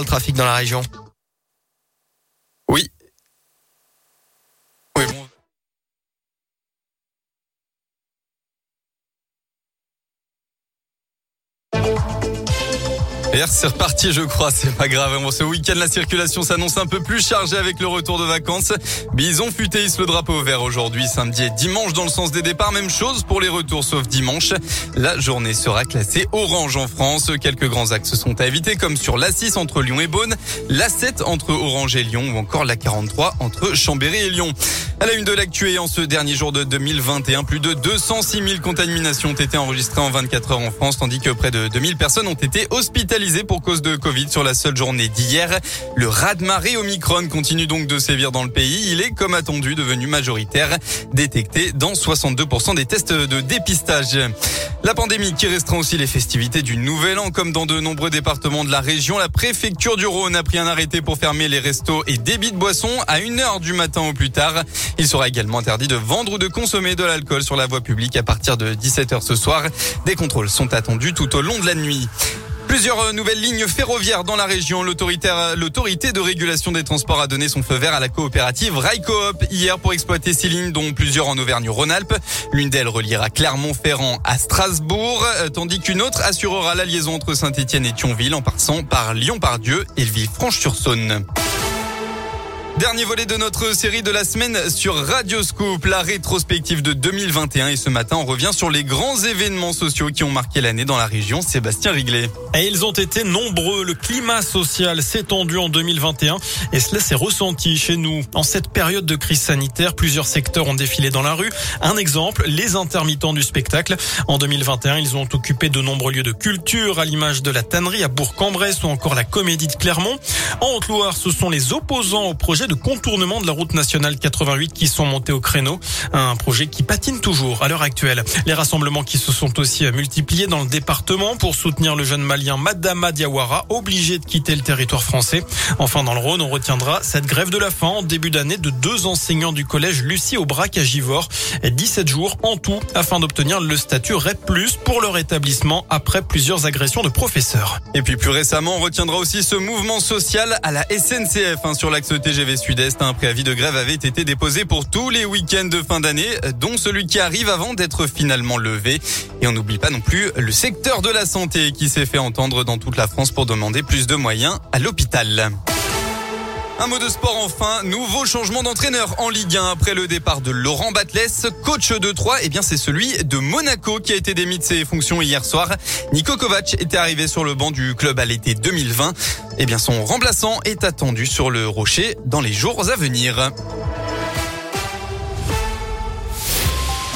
le trafic dans la région. C'est reparti, je crois. C'est pas grave. Bon, ce week-end, la circulation s'annonce un peu plus chargée avec le retour de vacances. Bison futé le drapeau vert aujourd'hui, samedi et dimanche dans le sens des départs. Même chose pour les retours, sauf dimanche. La journée sera classée orange en France. Quelques grands axes sont à éviter, comme sur l'A6 entre Lyon et Beaune, l'A7 entre Orange et Lyon ou encore la 43 entre Chambéry et Lyon. À la une de l'actu en ce dernier jour de 2021, plus de 206 000 contaminations ont été enregistrées en 24 heures en France, tandis que près de 2000 personnes ont été hospitalisées pour cause de Covid sur la seule journée d'hier. Le raz-de-marée Omicron continue donc de sévir dans le pays. Il est, comme attendu, devenu majoritaire, détecté dans 62% des tests de dépistage. La pandémie qui restreint aussi les festivités du Nouvel An, comme dans de nombreux départements de la région. La préfecture du Rhône a pris un arrêté pour fermer les restos et débits de boissons à 1h du matin au plus tard. Il sera également interdit de vendre ou de consommer de l'alcool sur la voie publique à partir de 17h ce soir. Des contrôles sont attendus tout au long de la nuit. Plusieurs nouvelles lignes ferroviaires dans la région. L'autorité de régulation des transports a donné son feu vert à la coopérative Railcoop hier pour exploiter ces lignes, dont plusieurs en Auvergne-Rhône-Alpes. L'une d'elles reliera Clermont-Ferrand à Strasbourg, euh, tandis qu'une autre assurera la liaison entre Saint-Etienne et Thionville en passant par Lyon-Pardieu et Villefranche-sur-Saône. Dernier volet de notre série de la semaine sur Radio Scoop, la rétrospective de 2021. Et ce matin, on revient sur les grands événements sociaux qui ont marqué l'année dans la région. Sébastien Riglet. Et ils ont été nombreux. Le climat social s'est tendu en 2021 et cela s'est ressenti chez nous. En cette période de crise sanitaire, plusieurs secteurs ont défilé dans la rue. Un exemple, les intermittents du spectacle. En 2021, ils ont occupé de nombreux lieux de culture à l'image de la tannerie à Bourg-en-Bresse ou encore la comédie de Clermont. En Haute-Loire, ce sont les opposants au projet de contournement de la route nationale 88 qui sont montés au créneau. Un projet qui patine toujours à l'heure actuelle. Les rassemblements qui se sont aussi multipliés dans le département pour soutenir le jeune malien Madama Diawara, obligé de quitter le territoire français. Enfin, dans le Rhône, on retiendra cette grève de la faim en début d'année de deux enseignants du collège Lucie Aubrac à Givors. 17 jours en tout afin d'obtenir le statut REP+, pour leur établissement après plusieurs agressions de professeurs. Et puis plus récemment, on retiendra aussi ce mouvement social à la SNCF hein, sur l'axe TGV Sud-Est. Un préavis de grève avait été déposé pour tous les week-ends de fin d'année, dont celui qui arrive avant d'être finalement levé. Et on n'oublie pas non plus le secteur de la santé qui s'est fait entendre dans toute la France pour demander plus de moyens à l'hôpital. Un mot de sport enfin, nouveau changement d'entraîneur en Ligue 1 après le départ de Laurent Batles, coach de 3, eh bien c'est celui de Monaco qui a été démis de ses fonctions hier soir. Nico Kovac était arrivé sur le banc du club à l'été 2020. Eh bien son remplaçant est attendu sur le rocher dans les jours à venir.